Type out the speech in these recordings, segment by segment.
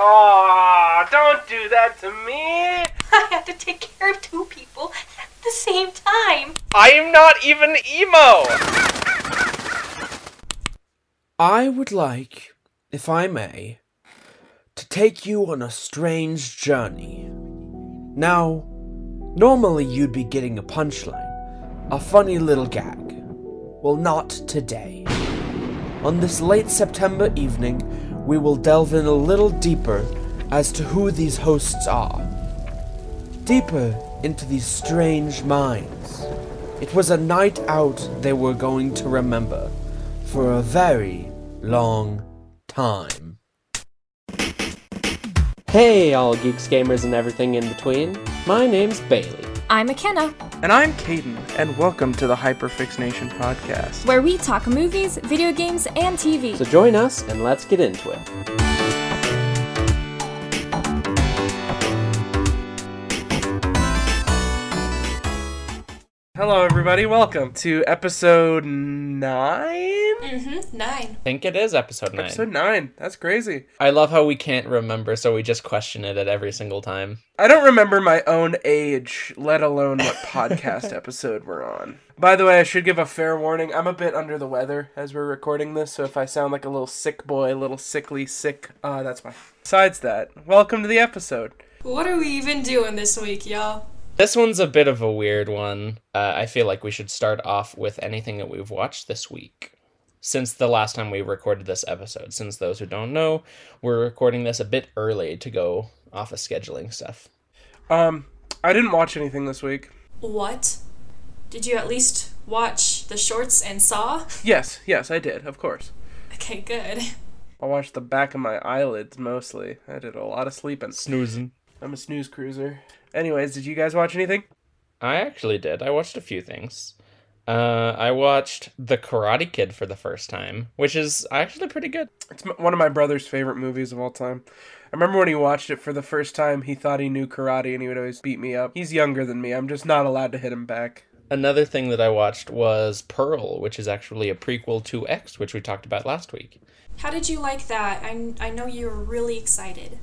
Oh, don't do that to me. I have to take care of two people at the same time. I am not even emo. I would like, if I may, to take you on a strange journey. Now, normally you'd be getting a punchline, a funny little gag. Well, not today. On this late September evening, we will delve in a little deeper as to who these hosts are. Deeper into these strange minds. It was a night out they were going to remember for a very long time. Hey, all geeks, gamers, and everything in between. My name's Bailey. I'm McKenna, And I'm Kaden, and welcome to the Hyperfixnation podcast. where we talk movies, video games, and TV. So join us and let's get into it. Hello, everybody. Welcome to episode nine. Mm-hmm. Nine. I think it is episode 9. Episode nine. That's crazy. I love how we can't remember, so we just question it at every single time. I don't remember my own age, let alone what podcast episode we're on. By the way, I should give a fair warning. I'm a bit under the weather as we're recording this, so if I sound like a little sick boy, a little sickly sick, uh, that's why. Besides that, welcome to the episode. What are we even doing this week, y'all? This one's a bit of a weird one. Uh, I feel like we should start off with anything that we've watched this week. Since the last time we recorded this episode, since those who don't know, we're recording this a bit early to go off of scheduling stuff. Um, I didn't watch anything this week. What? Did you at least watch the shorts and Saw? Yes, yes, I did, of course. Okay, good. I watched the back of my eyelids mostly. I did a lot of sleeping. Snoozing. I'm a snooze cruiser. Anyways, did you guys watch anything? I actually did. I watched a few things. Uh, I watched The Karate Kid for the first time, which is actually pretty good. It's m- one of my brother's favorite movies of all time. I remember when he watched it for the first time, he thought he knew karate and he would always beat me up. He's younger than me. I'm just not allowed to hit him back. Another thing that I watched was Pearl, which is actually a prequel to X, which we talked about last week. How did you like that? I, I know you were really excited.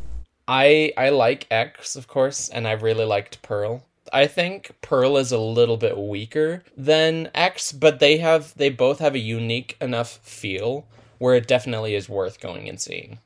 I I like X, of course, and I really liked Pearl. I think Pearl is a little bit weaker than X, but they have they both have a unique enough feel where it definitely is worth going and seeing.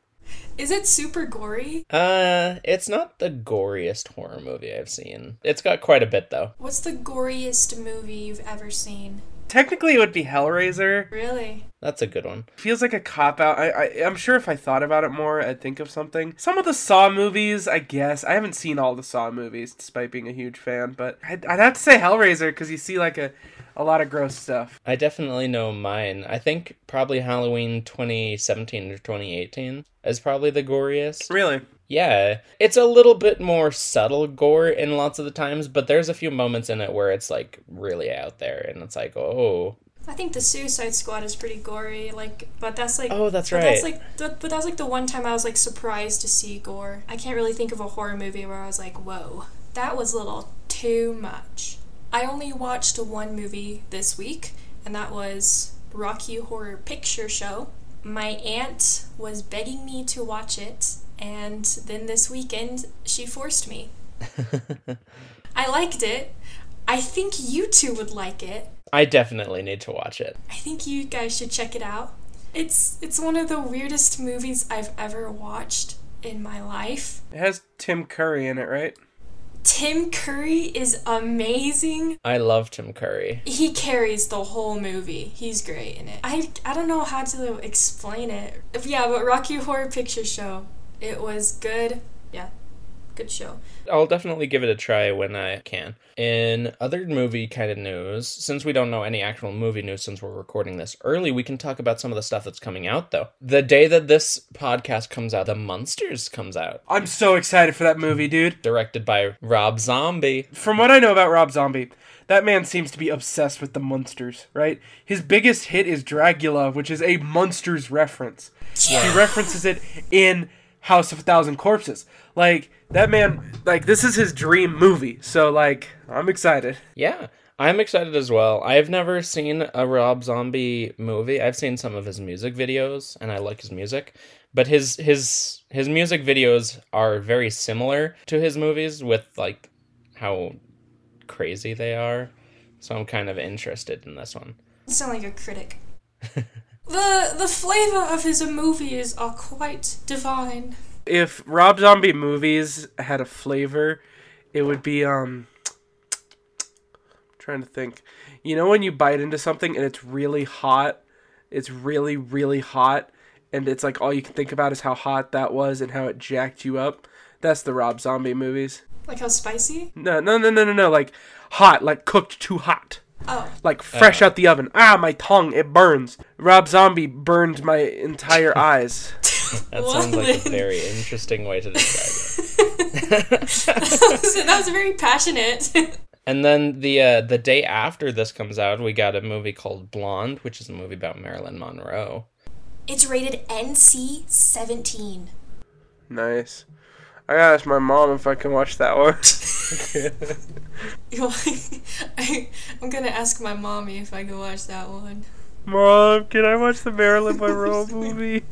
Is it super gory? Uh, it's not the goriest horror movie I've seen. It's got quite a bit though. What's the goriest movie you've ever seen? Technically, it would be Hellraiser. Really? That's a good one. Feels like a cop out. I, I I'm sure if I thought about it more, I'd think of something. Some of the Saw movies, I guess. I haven't seen all the Saw movies, despite being a huge fan. But I'd, I'd have to say Hellraiser because you see like a a lot of gross stuff. I definitely know mine. I think probably Halloween 2017 or 2018 is probably the goriest. Really? Yeah, it's a little bit more subtle gore in lots of the times, but there's a few moments in it where it's like really out there and it's like, oh, I think the Suicide Squad is pretty gory, like, but that's like. Oh, that's but That's right. like, th- but that was like the one time I was like surprised to see gore. I can't really think of a horror movie where I was like, whoa, that was a little too much. I only watched one movie this week, and that was Rocky Horror Picture Show. My aunt was begging me to watch it, and then this weekend she forced me. I liked it. I think you two would like it. I definitely need to watch it. I think you guys should check it out. It's it's one of the weirdest movies I've ever watched in my life. It has Tim Curry in it, right? Tim Curry is amazing. I love Tim Curry. He carries the whole movie. He's great in it. I I don't know how to explain it. Yeah, but Rocky Horror Picture Show. It was good. Yeah. Good show. I'll definitely give it a try when I can. In other movie kind of news, since we don't know any actual movie news since we're recording this early, we can talk about some of the stuff that's coming out though. The day that this podcast comes out, The Munsters comes out, I'm so excited for that movie, dude. directed by Rob Zombie. From what I know about Rob Zombie, that man seems to be obsessed with the Munsters, right? His biggest hit is Dragula, which is a Munsters reference. He references it in House of a Thousand Corpses. Like, that man, like, this is his dream movie. So, like, I'm excited. Yeah, I'm excited as well. I've never seen a Rob Zombie movie. I've seen some of his music videos and I like his music, but his his his music videos are very similar to his movies with like how crazy they are. So I'm kind of interested in this one. You sound like a critic. the the flavor of his movies are quite divine. If Rob Zombie movies had a flavor, it would be um trying to think. You know when you bite into something and it's really hot? It's really really hot and it's like all you can think about is how hot that was and how it jacked you up. That's the Rob Zombie movies. Like how spicy? No, no, no, no, no, no. Like hot, like cooked too hot. Oh. Like fresh out the oven. Ah, my tongue, it burns. Rob Zombie burned my entire eyes. That sounds like a What? very interesting way to describe it. so that was very passionate. And then the uh, the day after this comes out, we got a movie called Blonde, which is a movie about Marilyn Monroe. it's rated NC 17. Nice. I gotta ask my mom if I can watch that one. I, I'm gonna ask my mommy if I can watch that one. mom, can I watch the Marilyn Monroe movie?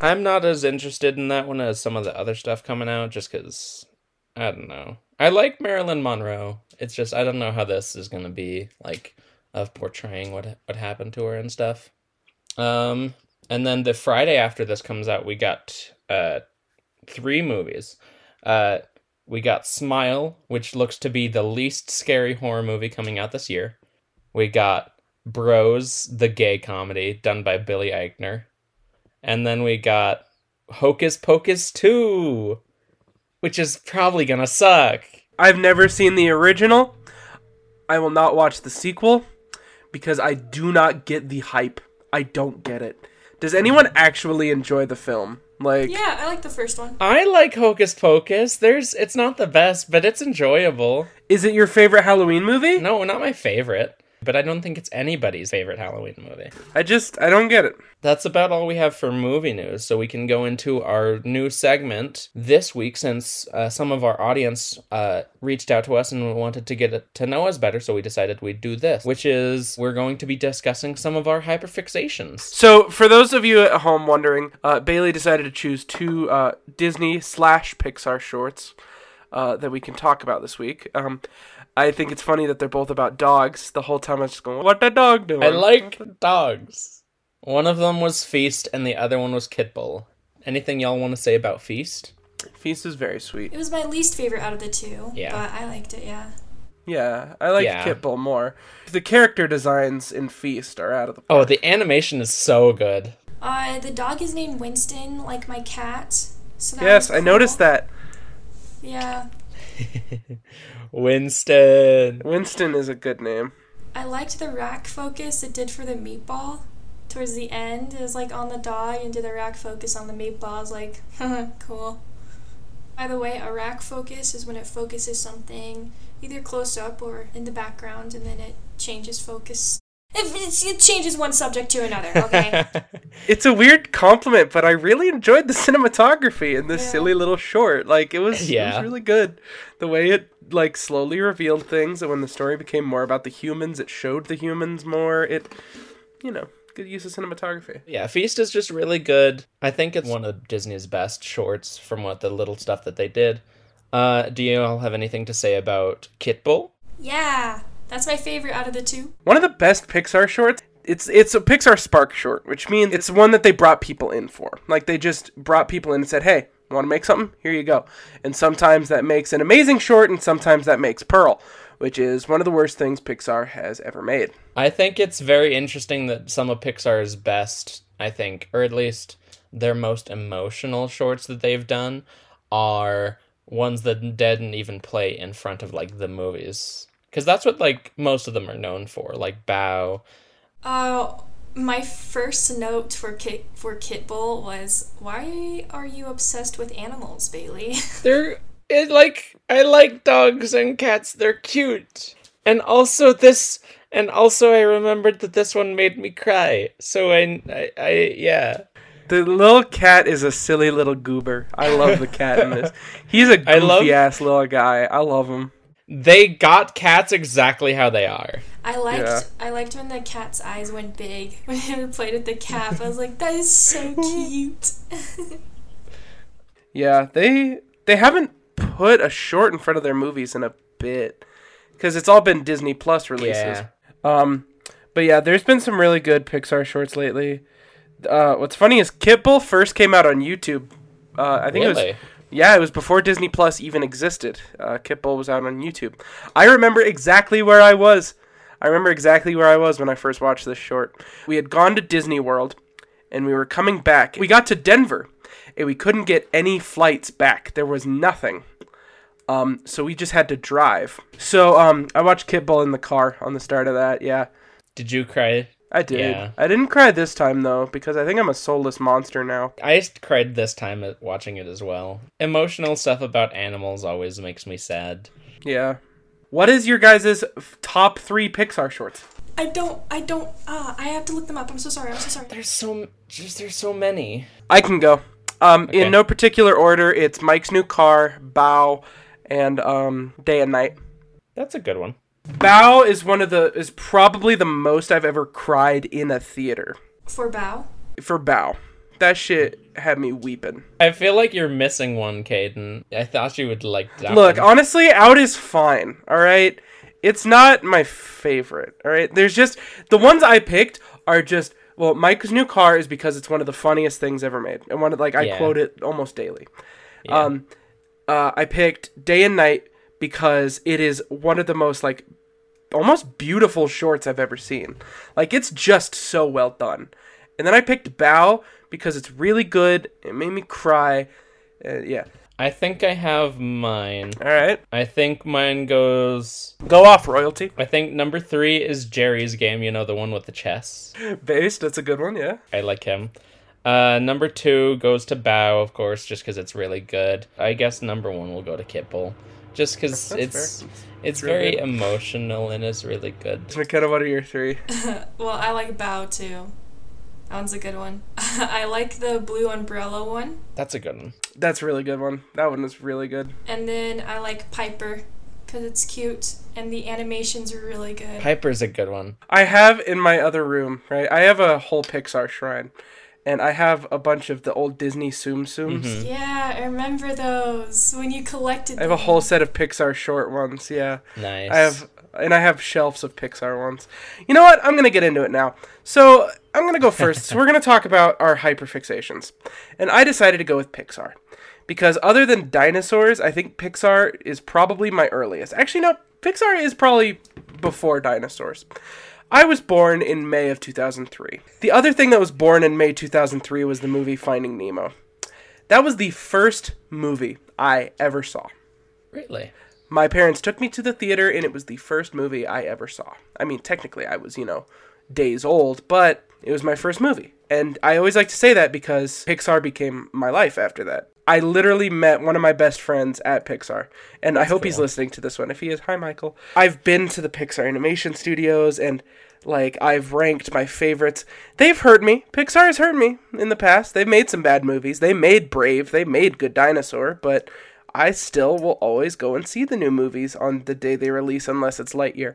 I'm not as interested in that one as some of the other stuff coming out, just because I don't know. I like Marilyn Monroe. It's just I don't know how this is gonna be like of portraying what what happened to her and stuff. Um, and then the Friday after this comes out, we got uh three movies. Uh, we got Smile, which looks to be the least scary horror movie coming out this year. We got Bros, the gay comedy done by Billy Eichner. And then we got Hocus Pocus 2, which is probably gonna suck. I've never seen the original. I will not watch the sequel because I do not get the hype. I don't get it. Does anyone actually enjoy the film? Like, Yeah, I like the first one. I like Hocus Pocus. There's it's not the best, but it's enjoyable. is it your favorite Halloween movie? No, not my favorite, but I don't think it's anybody's favorite Halloween movie. I just, I don't get it. That's about all we have for movie news. So we can go into our new segment this week since uh, some of our audience uh, reached out to us and wanted to get to know us better. So we decided we'd do this, which is we're going to be discussing some of our hyperfixations. So, for those of you at home wondering, uh, Bailey decided to choose two uh, Disney slash Pixar shorts uh, that we can talk about this week. Um, I think it's funny that they're both about dogs. The whole time I was just going, "What that dog doing?" I like dogs. One of them was Feast and the other one was Kitbull. Anything y'all want to say about Feast? Feast is very sweet. It was my least favorite out of the two. Yeah. But I liked it, yeah. Yeah, I like Yeah. Kitbull more. The character designs in Feast are out of the. Oh, the animation is so good. Uh, the dog is named Winston, like my cat. So that Yes, was I noticed that. Yeah. Winston. Winston is a good name. I liked the rack focus it did for the meatball. Towards the end, it was like on the dog and did a rack focus on the meatball. I was like, cool. By the way, a rack focus is when it focuses something either close up or in the background and then it changes focus. It, it changes one subject to another, okay? It's a weird compliment, but I really enjoyed the cinematography in this Yeah. silly little short. Like it was, it Yeah. was really good. The way it like slowly revealed things, and when the story became more about the humans, it showed the humans more. It, you know, good use of cinematography. Yeah, Feast is just really good. I think it's one of Disney's best shorts from what the little stuff that they did. Uh, do you all have anything to say about Kitbull? yeah, that's my favorite out of the two. One of the best Pixar shorts. It's it's a Pixar Spark short, which means it's one that they brought people in for. Like they just brought people in and said, "Hey, want to make something? Here you go." And sometimes that makes an amazing short, and sometimes that makes Purl, which is one of the worst things Pixar has ever made. I think it's very interesting that some of Pixar's best, I think, or at least their most emotional shorts that they've done are ones that didn't even play in front of like the movies. Because that's what like most of them are known for, like Bao. Uh, my first note for Kit for Kitbull was, "Why are you obsessed with animals, Bailey?" They're it like I like dogs and cats. They're cute. And also this and also I remembered that this one made me cry. So I I, I yeah. The little cat is a silly little goober. I love the cat in this. He's a I love- goofy ass little guy. I love him. They got cats exactly how they are. I liked Yeah. I liked when the cat's eyes went big when he played with the cap. I was like, that is so cute. Yeah, they they haven't put a short in front of their movies in a bit because it's all been Disney Plus releases. Yeah. Um, but yeah, there's been some really good Pixar shorts lately. Uh, what's funny is Kitbull first came out on YouTube. Uh, I think it was Really? Yeah, it was before Disney Plus even existed. Uh, Kitbull was out on YouTube. I remember exactly where I was. I remember exactly where I was when I first watched this short. We had gone to Disney World, and we were coming back. We got to Denver, and we couldn't get any flights back. There was nothing. Um, so we just had to drive. So um, I watched Kitbull in the car on the start of that. Yeah, Did you cry? I did. Yeah. I didn't cry this time though because I think I'm a soulless monster now. I cried this time watching it as well. Emotional stuff about animals always makes me sad. Yeah. What is your guys' f- top three Pixar shorts? I don't I don't ah I have to look them up. I'm so sorry. I'm so sorry. There's so just there's so many. I can go. Um, Okay. In no particular order, it's Mike's new car, Bao, and um, Day and Night. That's a good one. Bao is one of the is probably the most I've ever cried in a theater For Bao. for Bao. That shit had me weeping. I feel like you're missing one, Kaden. I thought you would like that. Look, one. honestly, Out is fine. All right, it's not my favorite. All right, there's just the ones I picked are just well, Mike's new car is because it's one of the funniest things ever made, and one of like I Yeah. quote it almost daily. Yeah. Um, uh, I picked Day and Night because it is one of the most like almost beautiful shorts I've ever seen. Like it's just so well done. And then I picked Bao because it's really good. It made me cry. Uh, yeah. I think I have mine. All right. I think mine goes. Go off, royalty. I think number three is Geri's game. You know the one with the chess. Based. That's a good one. Yeah. I like him. Uh, number two goes to Bao, of course, just because it's really good. I guess number one will go to Kitbull, just because it's fair. It's really very good. emotional and it's really good. McKenna, what are your three? Well, I like Bao too. That one's a good one. I like the blue umbrella one. That's a good one. That's a really good one. That one is really good. And then I like Piper because it's cute and the animations are really good. Piper's a good one. I have in my other room, right? I have a whole Pixar shrine. And I have a bunch of the old Disney Tsum Tsums. Mm-hmm. Yeah, I remember those when you collected I have a whole set of Pixar short ones, yeah. Nice. I have and I have shelves of Pixar ones. You know what? I'm gonna get into it now. So I'm gonna go first. so we're gonna talk about our hyperfixations, and I decided to go with Pixar because other than dinosaurs, I think Pixar is probably my earliest. Actually, no, Pixar is probably before dinosaurs. I was born in May of 2003. The other thing that was born in May 2003 was the movie Finding Nemo. That was the first movie I ever saw. really. My parents took me to the theater, and it was the first movie I ever saw. I mean, technically, I was, you know, days old, but it was my first movie. And I always like to say that because Pixar became my life after that. I literally met one of my best friends at Pixar, and I hope he's listening to this one. If he is, hi, Michael. I've been to the Pixar animation studios, and like I've ranked my favorites. They've hurt me. Pixar has hurt me in the past. They've made some bad movies. They made Brave. They made Good Dinosaur, but I still will always go and see the new movies on the day they release, unless it's Lightyear.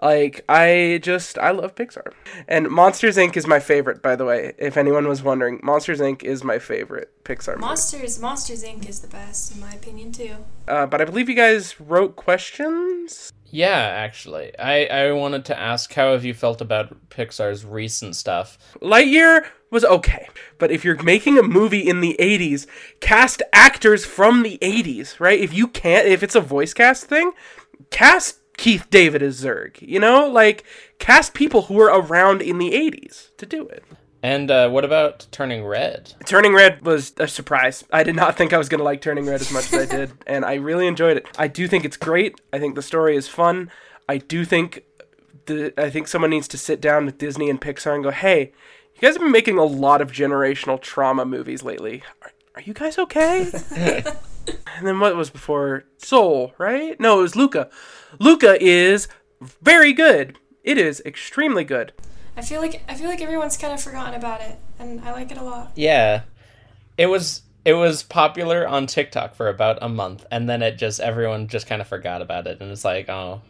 Like I just I love Pixar, and Monsters Inc. is my favorite. By the way, if anyone was wondering, Monsters Inc. is my favorite Pixar movie. Monsters Monsters Inc. is the best in my opinion too. Uh, but I believe you guys wrote questions. Yeah, actually, I I wanted to ask how have you felt about Pixar's recent stuff? Lightyear was okay, but if you're making a movie in the 80s, cast actors from the 80s, right? If you can't, if it's a voice cast thing, cast Keith David as Zurg, you know? Like, cast people who were around in the 80s to do it. And uh, what about Turning Red? Turning Red was a surprise. I did not think I was going to like Turning Red as much as I did, and I really enjoyed it. I do think it's great. I think the story is fun. I do think the I think someone needs to sit down with Disney and Pixar and go, "Hey, you guys have been making a lot of generational trauma movies lately. Are, are you guys okay?" and then what was before Soul, right? No, it was Luca. Luca is very good. It is extremely good. I feel like I feel like everyone's kind of forgotten about it, and I like it a lot. Yeah, it was it was popular on TikTok for about a month, and then it just everyone just kind of forgot about it, and it's like, oh.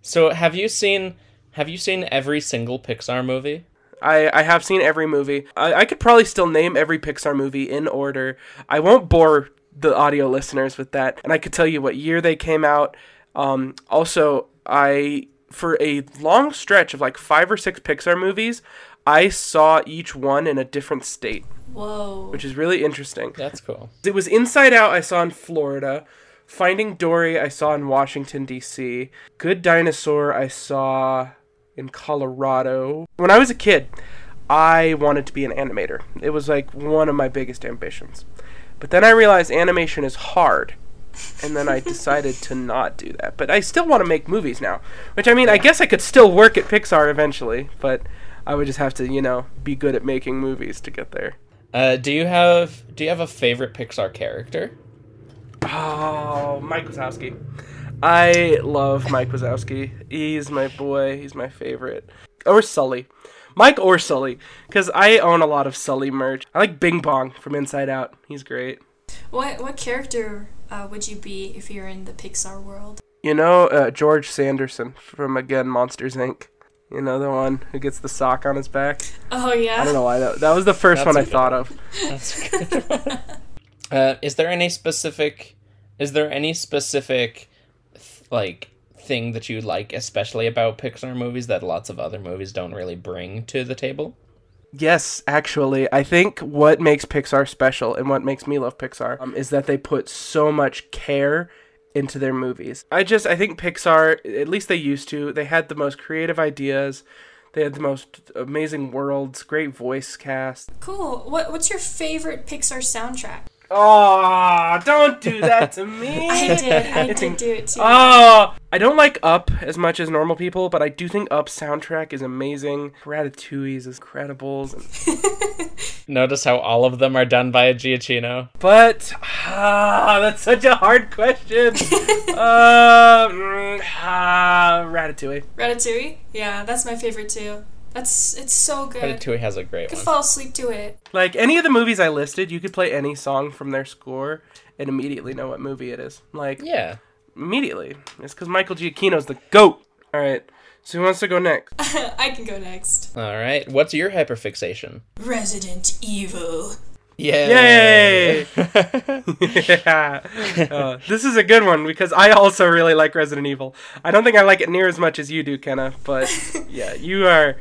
So have you seen have you seen every single Pixar movie? I, I have seen every movie. I, I could probably still name every Pixar movie in order. I won't bore the audio listeners with that. And I could tell you what year they came out. Um, also, I for a long stretch of like five or six Pixar movies, I saw each one in a different state, Whoa. which is really interesting. That's cool. It was Inside Out I saw in Florida. Finding Dory I saw in Washington D.C. Good Dinosaur I saw in Colorado. When I was a kid, I wanted to be an animator. It was like one of my biggest ambitions. But then I realized animation is hard. And then I decided to not do that. But I still want to make movies now. Which I mean, I guess I could still work at Pixar eventually, but I would just have to, you know, be good at making movies to get there. Uh, do you have do you have a favorite Pixar character? Oh, Mike Wazowski. I love Mike Wazowski. He's my boy. He's my favorite. Or Sully. Mike or Sully. Because I own a lot of Sully merch. I like Bing Bong from Inside Out. He's great. What what character uh, would you be if you're in the Pixar world? You know, uh, George Sanderson from, again, Monsters, Inc. You know, the one who gets the sock on his back? Oh yeah. I don't know why. That, that was the first That's one I thought one. of. That's a good one. Uh, is there any specific is there any specific th- like thing that you like especially about Pixar movies that lots of other movies don't really bring to the table? Yes, actually, I think what makes Pixar special and what makes me love Pixar um, is that they put so much care into their movies. I just I think Pixar, at least they used to, they had the most creative ideas. They had the most amazing worlds, great voice cast. Cool. What what's your favorite Pixar soundtrack? Oh, don't do that to me. I did. I It's did in- do it too. Oh, I don't like Up as much as normal people, but I do think Up's soundtrack is amazing. Ratatouille's is Incredibles. And Notice how all of them are done by a Giacchino. But ah, that's such a hard question. uh, mm, ah, Ratatouille. Ratatouille. Yeah, that's my favorite too. That's it's so good. Ratatouille has a great Could one. fall asleep to it. Like any of the movies I listed, you could play any song from their score and immediately know what movie it is. Like Yeah. immediately. It's because Michael Giacchino's the goat. All right. So who wants to go next? I can go next. All right. What's your hyperfixation? Resident Evil. Yeah. Yay! yeah. Uh, this is a good one because I also really like Resident Evil. I don't think I like it near as much as you do, Kenna. But yeah, you are,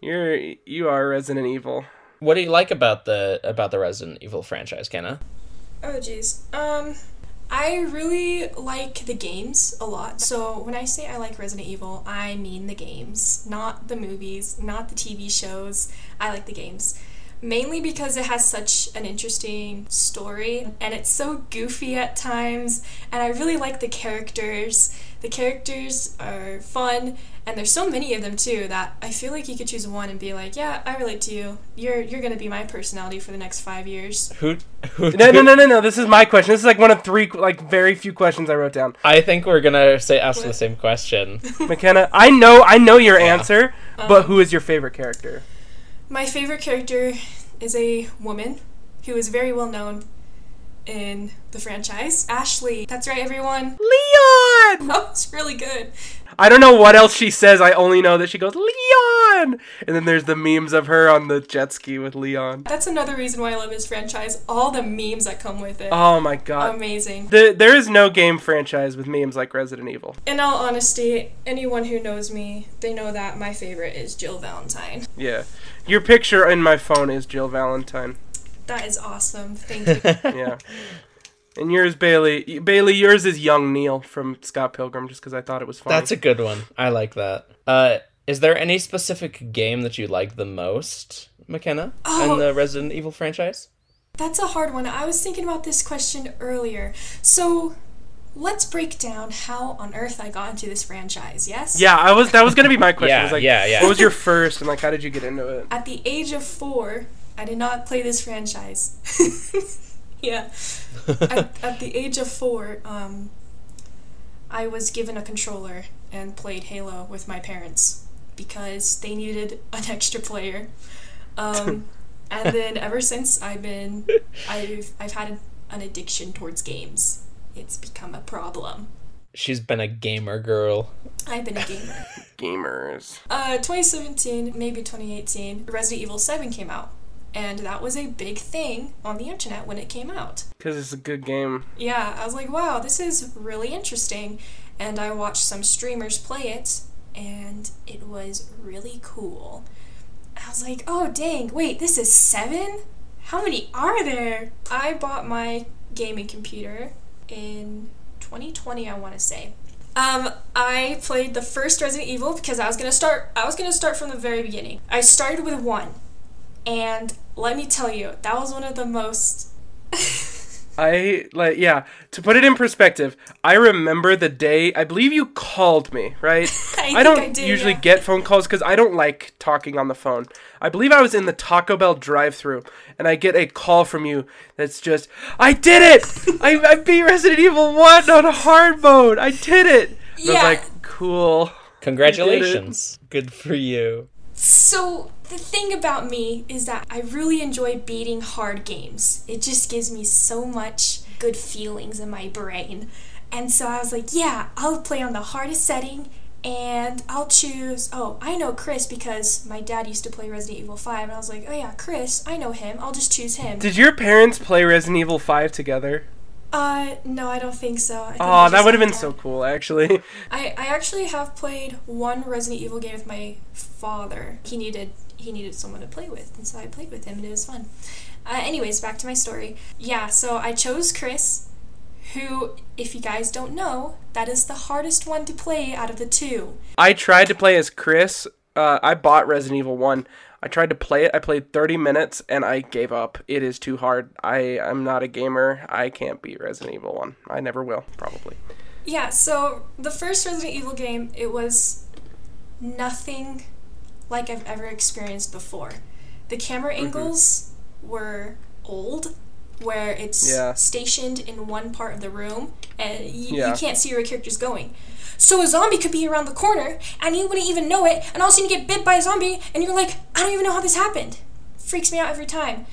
you're you are Resident Evil. what do you like about the about the Resident Evil franchise, Kenna? Oh jeez. Um I really like the games a lot. So when I say I like Resident Evil, I mean the games, not the movies, not the TV shows. I like the games. Mainly because it has such an interesting story and it's so goofy at times and I really like the characters. The characters are fun and there's so many of them too that I feel like you could choose one and be like, "Yeah, I relate to you. You're you're going to be my personality for the next 5 years." Who? who No, no, no, no, no. This is my question. This is like one of three, like very few questions I wrote down. I think we're gonna say ask the same question. McKenna, I know, I know your answer, but um. who is your favorite character? My favorite character is a woman who is very well known in the franchise. Ashley. That's right, everyone. Leon. That was really good. I don't know what else she says. I only know that she goes Leon, and then there's the memes of her on the jet ski with Leon. That's another reason why I love this franchise. All the memes that come with it. Oh my god. Amazing. The, there is no game franchise with memes like Resident Evil. In all honesty, anyone who knows me, they know that my favorite is Jill Valentine. Yeah. Your picture in my phone is Jill Valentine. That is awesome. Thank you. Yeah. and yours, Bailey. Bailey, yours is Young Neil from Scott Pilgrim, just because I thought it was funny. That's a good one. I like that. Uh, is there any specific game that you like the most, McKenna, Oh. in the Resident Evil franchise? That's a hard one. I was thinking about this question earlier. So, let's break down how on earth I got into this franchise, yes? Yeah, I was. That was gonna be my question. Yeah, I was like, yeah, yeah. What was your first, and like, how did you get into it? At the age of four, I did not play this franchise. yeah. at, at the age of four, um, I was given a controller and played Halo with my parents because they needed an extra player. Um, And then ever since I've been I've I've had an addiction towards games. It's become a problem. She's been a gamer girl. I've been a gamer. Gamers. Uh, 2017, maybe 2018, Resident Evil 7 came out. And that was a big thing on the internet when it came out. Because it's a good game. Yeah, I was like, wow, this is really interesting. And I watched some streamers play it, and it was really cool. I was like, oh dang, wait, this is seven? How many are there? I bought my gaming computer in 2020, I want to say. Um, I played the first Resident Evil because I was gonna start. I was gonna start from the very beginning. I started with one, and let me tell you, that was one of the most. I like yeah. To put it in perspective, I remember the day. I believe you called me, right? I think don't I did, usually yeah. get phone calls because I don't like talking on the phone. I believe I was in the Taco Bell drive-through, and I get a call from you that's just, "I did it! I, I beat Resident Evil One on hard mode. I did it!" And I Yeah. was like, "Cool." Congratulations. Good for you. So, the thing about me is that I really enjoy beating hard games. It just gives me so much good feelings in my brain. And so I was like, yeah, I'll play on the hardest setting and I'll choose. Oh, I know Chris because my dad used to play Resident Evil 5. And I was like, oh yeah, Chris, I know him. I'll just choose him. Did your parents play Resident Evil Five together? Uh, no, I don't think so. I think Oh, that would have been had so cool, actually. I, I actually have played one Resident Evil game with my father. He needed he needed someone to play with, and so I played with him, and it was fun. Uh, anyways, back to my story. Yeah, so I chose Chris, who, if you guys don't know, that is the hardest one to play out of the two. I tried to play as Chris. Uh, I bought Resident Evil 1. I tried to play it. I played 30 minutes and I gave up. It is too hard. I am not a gamer. I can't beat Resident Evil 1. I never will, probably. Yeah, so the first Resident Evil game, it was nothing like I've ever experienced before. The camera Mm-hmm. angles were old, where it's Yeah. stationed in one part of the room, and you, Yeah. you can't see where your character's going. So a zombie could be around the corner, and you wouldn't even know it, and all of a sudden you get bit by a zombie, and you're like, I don't even know how this happened. Freaks me out every time.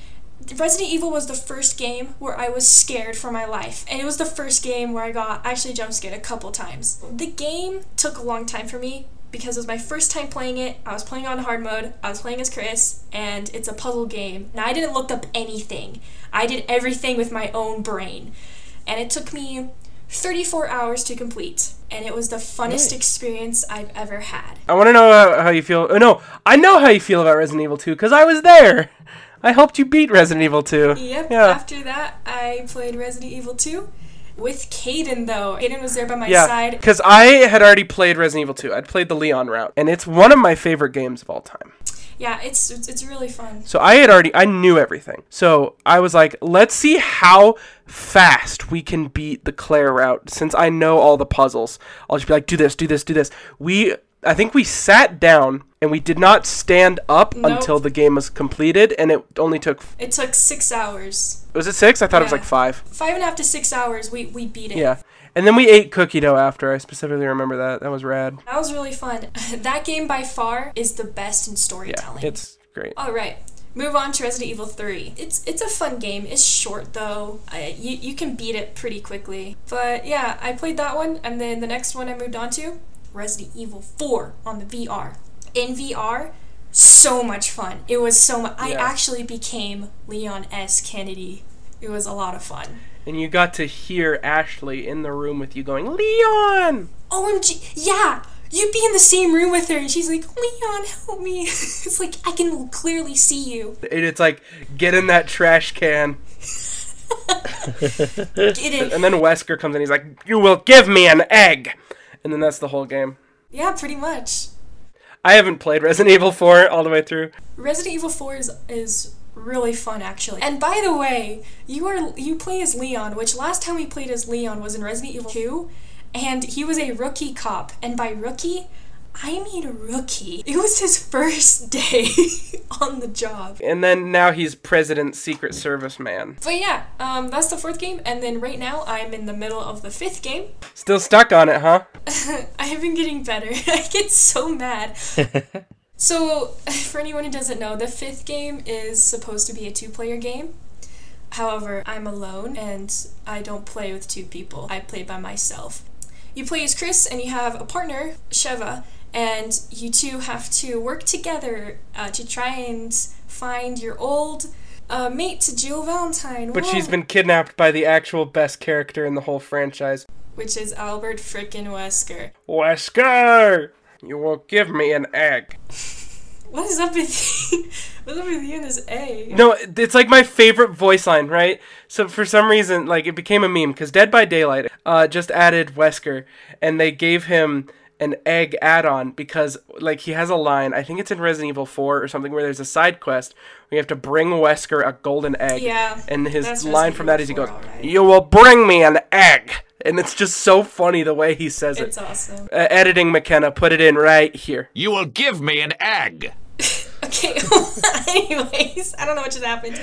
Resident Evil was the first game where I was scared for my life, and it was the first game where I got actually jump scared a couple times. The game took a long time for me because it was my first time playing it. I was playing on hard mode, I was playing as Chris, and it's a puzzle game. Now, I didn't look up anything, I did everything with my own brain, and it took me 34 hours to complete, and it was the funnest experience I've ever had. I want to know how, how you feel. Oh, no, I know how you feel about Resident Evil 2 because I was there. I helped you beat Resident Evil 2. Yep. Yeah. After that, I played Resident Evil 2 with Kaden, though. Kaden was there by my Yeah, side. because I had already played Resident Evil 2. I'd played the Leon route, and it's one of my favorite games of all time. Yeah, it's, it's it's really fun. So I had already I knew everything. So I was like, let's see how fast we can beat the Claire route since I know all the puzzles. I'll just be like, do this, do this, do this. We I think we sat down and we did not stand up Nope. until the game was completed and it only took It took six hours. was it 6? I thought it was like 5. Five and a half to six hours, we, we beat it. Yeah. And then we ate cookie dough after. I specifically remember that. That was rad. That was really fun. that game by far is the best in storytelling. Yeah. It's great. All right. Move on to Resident Evil 3. It's it's a fun game. It's short though. I, you you can beat it pretty quickly. But yeah, I played that one and then the next one I moved on to Resident Evil 4 on the VR. In VR, so much fun. It was so much. I actually became Leon S. Kennedy. It was a lot of fun. And you got to hear Ashley in the room with you going, "Leon!" OMG, yeah! You'd be in the same room with her and she's like, Leon, help me. it's like, I can clearly see you. And it's like, "Get in that trash can." Get in. And then Wesker comes in. He's like, "You will give me an egg," and then that's the whole game. Yeah, pretty much. I haven't played Resident Evil 4 all the way through. Resident Evil 4 is, is really fun actually. And by the way, you are you play as Leon, which last time we played as Leon was in Resident Evil 2, and he was a rookie cop. And by rookie, I mean rookie. It was his first day on the job. And then now he's President Secret Service man. But yeah, um, that's the fourth game, and then right now I'm in the middle of the fifth game. Still stuck on it, huh? I have been getting better. I get so mad. So, for anyone who doesn't know, the fifth game is supposed to be a two player game. However, I'm alone and I don't play with two people, I play by myself. You play as Chris and you have a partner, Sheva, and you two have to work together uh, to try and find your old uh, mate to Jill Valentine. But she's Whoa. been kidnapped by the actual best character in the whole franchise. Which is Albert frickin' Wesker. Wesker! You will give me an egg. What is up with you? What's up with you and this A? No, it's like my favorite voice line, right? So for some reason, like it became a meme because Dead by Daylight uh, just added Wesker, and they gave him an egg add-on because like he has a line. I think it's in Resident Evil 4 or something where there's a side quest where you have to bring Wesker a golden egg. Yeah, And his line Resident from that is he goes, alright. "You will bring me an egg," and it's just so funny the way he says It's it. awesome. Uh, editing McKenna, put it in right here. You will give me an egg. Okay. Anyways, I don't know what just happened.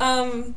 Um,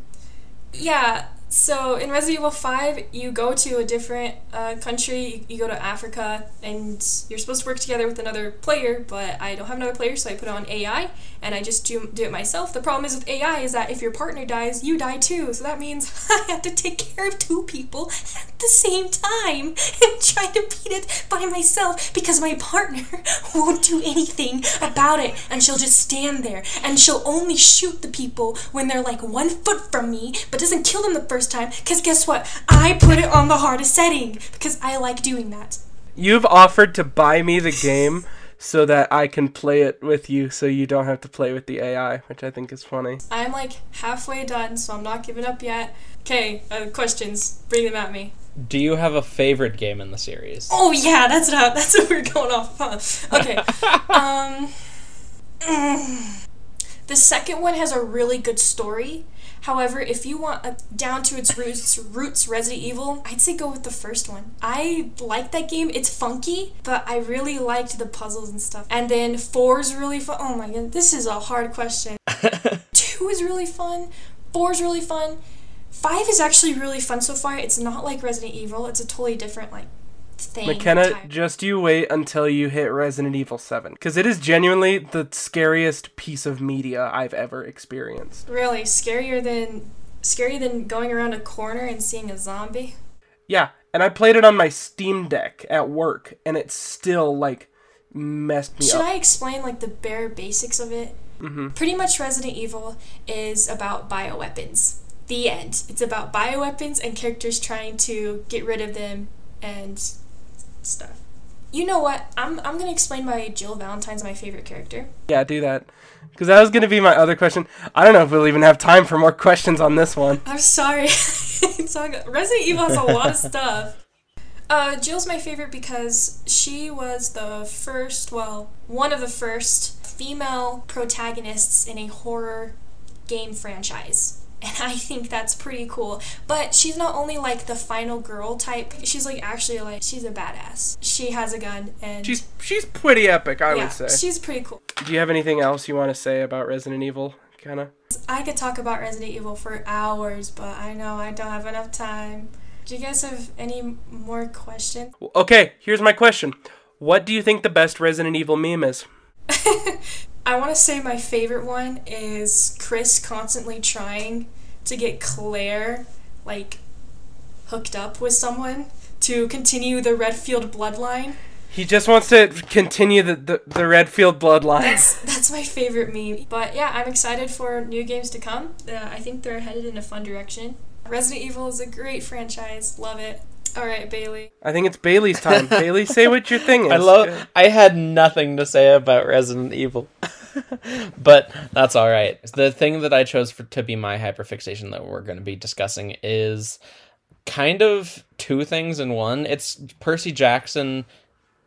yeah. So in Resident Evil Five, you go to a different uh, country. You go to Africa, and you're supposed to work together with another player. But I don't have another player, so I put on AI, and I just do, do it myself. The problem is with AI is that if your partner dies, you die too. So that means I have to take care of two people at the same time and try to beat it by myself because my partner won't do anything about it and she'll just stand there and she'll only shoot the people when they're like one foot from me but doesn't kill them the first time because guess what i put it on the hardest setting because i like doing that You've offered to buy me the game so that I can play it with you so you don't have to play with the AI, which I think is funny. i'm like halfway done so i'm not giving up yet okay uh, questions bring them at me Do you have a favorite game in the series? Oh yeah, that's what that's what we're going off on. Okay. um, mm. the second one has a really good story. However, if you want a down to its roots, roots Resident Evil, I'd say go with the first one. I like that game. It's funky, but I really liked the puzzles and stuff. And then four is really fun. Oh my god, this is a hard question. Two is really fun. Four is really fun. Five is actually really fun so far. It's not like Resident Evil. It's a totally different like McKenna, just you wait until you hit Resident Evil 7. Because it is genuinely the scariest piece of media I've ever experienced. really scarier than scarier than going around a corner and seeing a zombie. Yeah, and I played it on my Steam Deck at work, and it still, like, messed me Should up. Should I explain like the bare basics of it? Mm-hmm. Pretty much, Resident Evil is about bioweapons. The end. It's about bioweapons and characters trying to get rid of them and stuff. You know what? I'm I'm gonna explain why Jill Valentine's my favorite character. Yeah, do that. Because that was to be my other question. I don't know if we'll even have time for more questions on this one. I'm sorry. It's all good. Resident Evil has a lot of stuff. Uh, Jill's my favorite because she was the first, well, one of the first female protagonists in a horror game franchise. And I think that's pretty cool. But she's not only like the final girl type, she's like actually like, she's a badass. She has a gun and. She's she's pretty epic, I yeah, would say. she's pretty cool. Do you have anything else you want to say about Resident Evil, Kenna? I could talk about Resident Evil for hours, but I know I don't have enough time. Do you guys have any more questions? Okay, here's my question. What do you think the best Resident Evil meme is? I want to say my favorite one is Chris constantly trying to get Claire like hooked up with someone to continue the Redfield bloodline. He just wants to continue the, the, the Redfield bloodline. That's that's my favorite meme. But yeah, I'm excited for new games to come. Uh, I think they're headed in a fun direction. Resident Evil is a great franchise. Love it. All right, Bailey. I think it's Bailey's time. Bailey, say what your thing is. I love. I had nothing to say about Resident Evil, but that's all right. The thing that I chose for to be my hyperfixation that we're going to be discussing is kind of two things in one. It's Percy Jackson,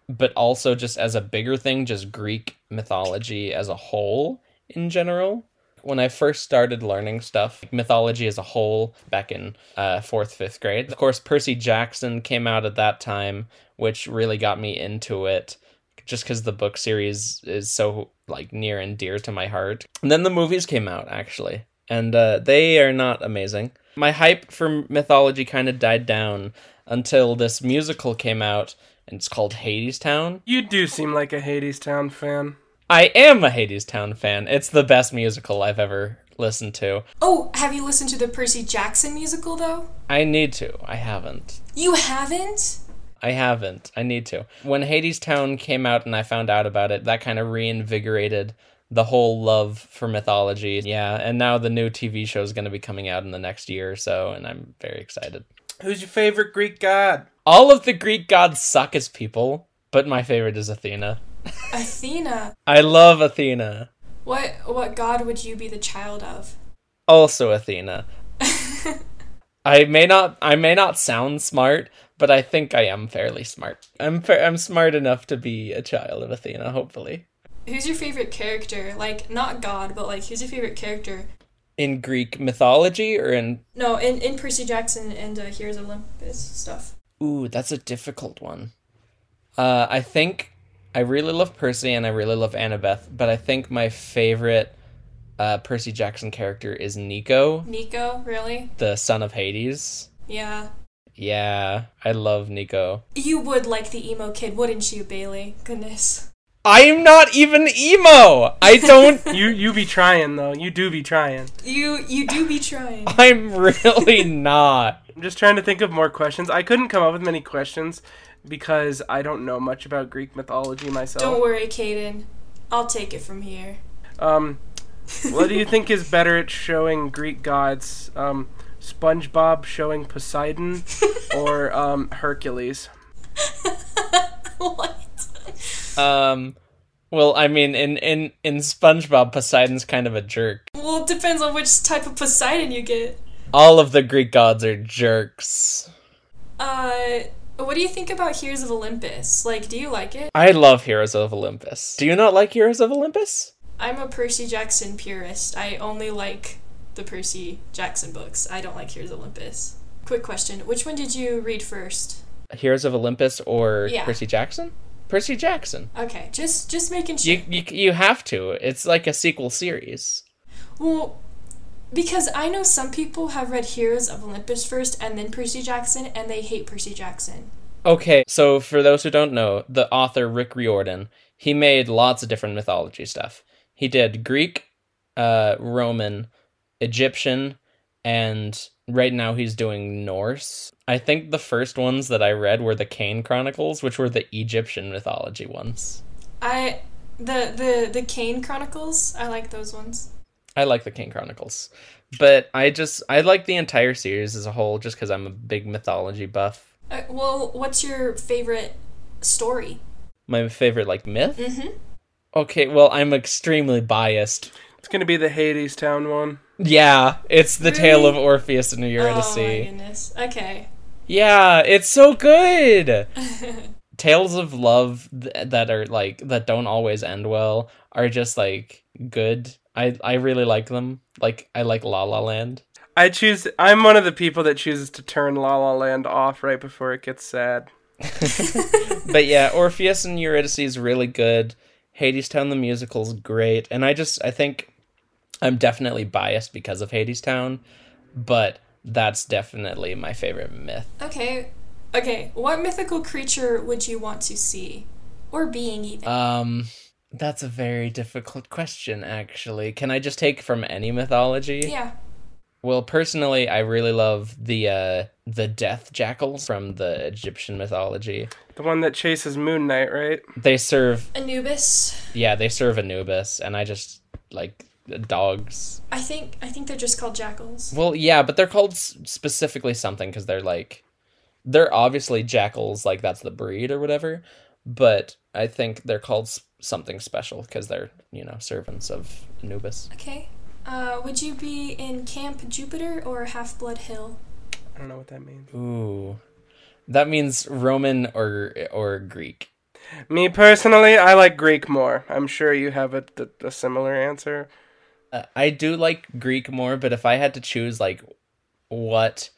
but also just as a bigger thing, just Greek mythology as a whole in general. When I first started learning stuff, mythology as a whole, back in uh, fourth, fifth grade, of course, Percy Jackson came out at that time, which really got me into it just because the book series is so like near and dear to my heart. And then the movies came out actually, and uh, they are not amazing. My hype for mythology kind of died down until this musical came out, and it's called Hadestown. You do seem like a Hadestown fan. I am a Hadestown fan. It's the best musical I've ever listened to. Oh, have you listened to the Percy Jackson musical though? I need to. I haven't. You haven't? I haven't. I need to. When Hadestown came out and I found out about it, that kind of reinvigorated the whole love for mythology. Yeah, and now the new TV show is going to be coming out in the next year or so, and I'm very excited. Who's your favorite Greek god? All of the Greek gods suck as people, but my favorite is Athena. Athena. I love Athena. What what god would you be the child of? Also Athena. I may not I may not sound smart, but I think I am fairly smart. I'm fa- I'm smart enough to be a child of Athena, hopefully. Who's your favorite character? Like not god, but like who's your favorite character? In Greek mythology or in No, in in Percy Jackson and uh, Heroes of Olympus stuff. Ooh, that's a difficult one. Uh, I think I really love Percy and I really love Annabeth, but I think my favorite uh, Percy Jackson character is Nico, Nico, really? the son of Hades. Yeah. Yeah, I love Nico. You would like the emo kid, wouldn't you, Bailey? Goodness. I'm not even emo. I don't. You you be trying though. You do be trying. You you do be trying. I'm really not. I'm just trying to think of more questions. I couldn't come up with many questions because I don't know much about Greek mythology myself. Don't worry, Kaden. I'll take it from here. Um, what do you think is better at showing Greek gods? Um, SpongeBob showing Poseidon or um, Hercules? what? Um, well, I mean, in in in SpongeBob, Poseidon's kind of a jerk. Well, it depends on which type of Poseidon you get. All of the Greek gods are jerks. Uh, what do you think about Heroes of Olympus? Like, do you like it? I love Heroes of Olympus. Do you not like Heroes of Olympus? I'm a Percy Jackson purist. I only like the Percy Jackson books. I don't like Heroes of Olympus. Quick question: Which one did you read first? Heroes of Olympus or Yeah. Percy Jackson? Percy Jackson. Okay, just just making sure. You, you you have to. It's like a sequel series. Well, because I know some people have read Heroes of Olympus first and then Percy Jackson, and they hate Percy Jackson. Okay, so for those who don't know, the author Rick Riordan, he made lots of different mythology stuff. He did Greek, uh, Roman, Egyptian, and right now he's doing Norse. I think the first ones that I read were the Kane Chronicles, which were the Egyptian mythology ones. I the the the Kane Chronicles. I like those ones. I like the Kane Chronicles, but I just I like the entire series as a whole, just because I'm a big mythology buff. Uh, well, what's your favorite story? My favorite like myth. Mm-hmm. Okay, well I'm extremely biased. It's gonna be the Hadestown one. Yeah, it's the tale of Orpheus and Eurydice. Oh my goodness. Okay. yeah, it's so good. Tales of love th- that are like that don't always end well are just like good. I I really like them. Like I like La La Land. I choose. I'm one of the people that chooses to turn La La Land off right before it gets sad. but yeah, Orpheus and Eurydice is really good. Hadestown the musical's great, and I just I think I'm definitely biased because of Hadestown, but that's definitely my favorite myth. Okay. Okay. What mythical creature would you want to see, or being even? Um, that's a very difficult question, actually. Can I just take from any mythology? yeah. Well, personally, I really love the uh the death jackals from the Egyptian mythology. The one that chases Moon Knight, right? They serve, Anubis. yeah, they serve Anubis, and I just like dogs. I think I think they're just called jackals. Well, yeah, but they're called specifically something because they're like, they're obviously jackals, like that's the breed or whatever. But I think they're called s- something special because they're you know servants of Anubis. Okay. Uh, would you be in Camp Jupiter or Half Blood Hill? I don't know what that means. Ooh, that means Roman or or Greek. Me personally, I like Greek more. I'm sure you have a, a, a similar answer. Uh, I do like Greek more, but if I had to choose like what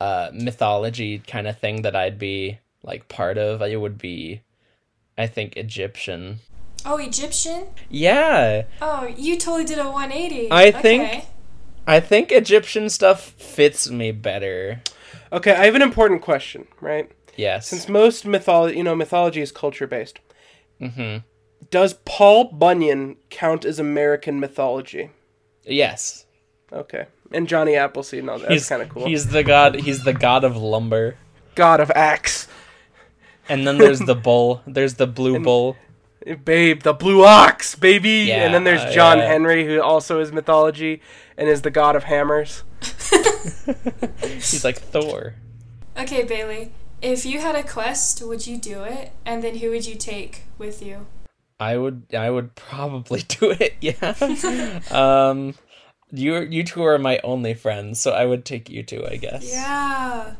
uh mythology kind of thing that I'd be like part of, it would be I think Egyptian. Oh, Egyptian. Yeah. Oh, you totally did a 180. I think- I think Egyptian stuff fits me better. Okay, I have an important question, right? Yes. Since most mythology, you know, mythology is culture based. mm-hmm. Does Paul Bunyan count as American mythology? Yes. Okay. And Johnny Appleseed, no, that's he's kind of cool. He's the god. He's the god of lumber. God of axe. And then there's the bull. There's the blue bull. Babe, the blue ox, baby. Yeah, and then there's John yeah. Henry, who also is mythology and is the god of hammers. He's like Thor. Okay, Bailey. If you had a quest, would you do it? And then who would you take with you? I would. I would probably do it. Yeah. um, you you two are my only friends, so I would take you two. I guess. Yeah.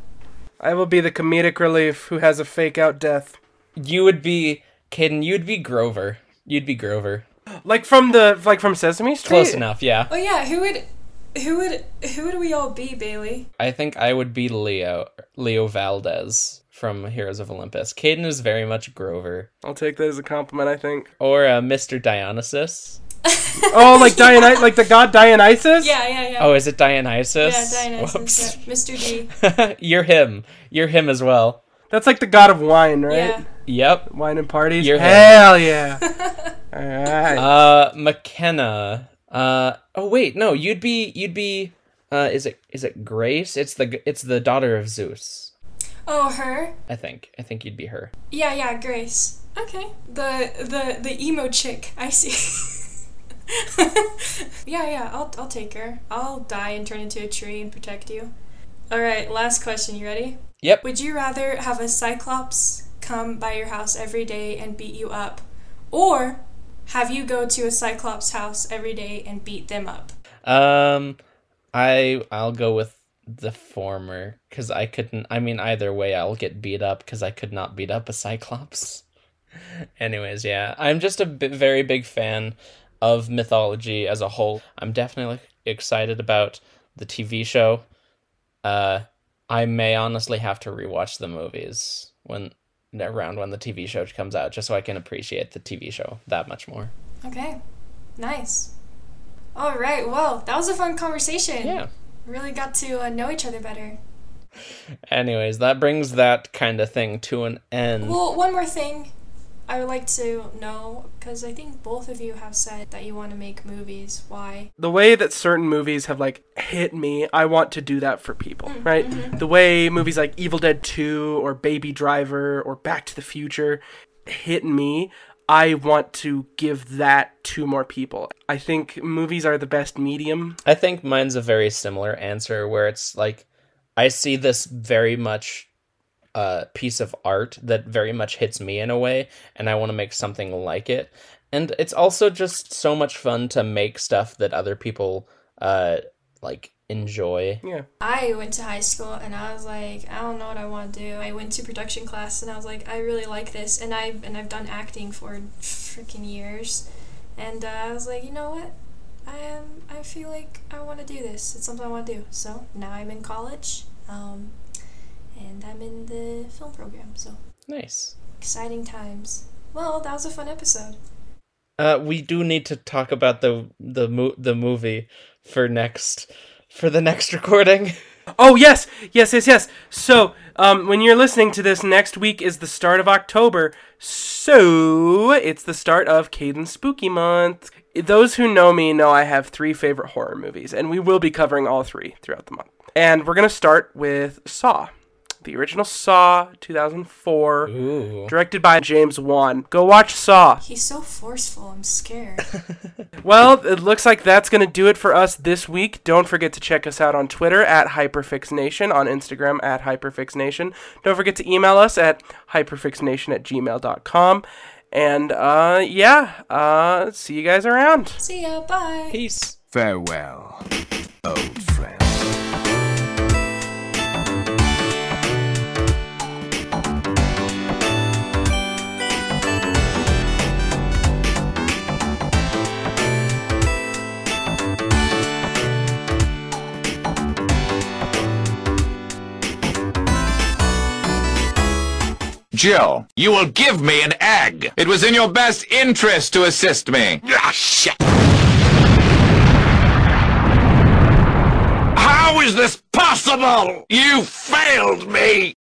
I will be the comedic relief who has a fake out death. You would be Kaden. You'd be Grover. You'd be Grover. Like from the like from Sesame Street. Close enough. Yeah. Oh yeah, who would who would who would we all be, Bailey? I think I would be Leo. Leo Valdez from Heroes of Olympus. Kaden is very much Grover. I'll take that as a compliment, I think. Or uh, Mr. Dionysus. Oh, like Diony- like the god Dionysus? Yeah, yeah, yeah. Oh, is it Dionysus? yeah, Dionysus. Whoops. Yeah. Mr. D. You're him. You're him as well. That's like the god of wine, right? Yeah. Yep. Wine and parties. You're him. Hell yeah. Alright. Uh, McKenna. Uh, oh wait, no, you'd be you'd be. Uh, is it is it Grace? It's the it's the daughter of Zeus. Oh, her. I think I think you'd be her. Yeah, yeah, Grace. Okay. The the the emo chick. I see. yeah, yeah. I'll I'll take her. I'll die and turn into a tree and protect you. All right. Last question. You ready? Yep. Would you rather have a cyclops come by your house every day and beat you up, or have you go to a cyclops house every day and beat them up? Um, I I'll go with the former because I couldn't. I mean, either way, I'll get beat up because I could not beat up a Cyclops. Anyways, yeah, I'm just a bi- very big fan of mythology as a whole. I'm definitely excited about the TV show. Uh, I may honestly have to rewatch the movies when around when the TV show comes out, just so I can appreciate the TV show that much more. Okay. Nice. All right. Well, that was a fun conversation. Yeah. Really got to uh, know each other better. Anyways, that brings that kind of thing to an end. Well, one more thing I would like to know because I think both of you have said that you want to make movies. Why? the way that certain movies have like hit me, I want to do that for people, mm, right? Mm-hmm. The way movies like Evil Dead 2 or Baby Driver or Back to the Future hit me, I want to give that to more people. I think movies are the best medium. I think mine's a very similar answer where it's like I see this very much uh piece of art that very much hits me in a way and I want to make something like it. And it's also just so much fun to make stuff that other people uh like enjoy. Yeah. I went to high school and I was like, I don't know what I want to do. I went to production class and I was like, I really like this, and I and I've done acting for freaking years, and uh, I was like, you know what? I am. I feel like I want to do this. It's something I want to do. So now I'm in college, um, and I'm in the film program. So Nice. exciting times. Well, that was a fun episode. Uh we do need to talk about the the mo- the movie for next for the next recording. Oh yes, yes, yes, yes. So, um, when you're listening to this, next week is the start of October. So it's the start of Kaden Spooky Month. Those who know me know I have three favorite horror movies, and we will be covering all three throughout the month. And we're gonna start with Saw, the original Saw, 2004, Ooh. directed by James Wan. Go watch Saw. He's so forceful. I'm scared. Well, it looks like that's going to do it for us this week. Don't forget to check us out on Twitter at HyperFixNation, on Instagram at HyperFixNation. Don't forget to email us at HyperFixNation at gmail.com. And, uh, yeah, uh, see you guys around. See ya. Bye. Peace. Farewell, old friend. Jill, you will give me an egg. It was in your best interest to assist me. Ah, shit. How is this possible? You failed me!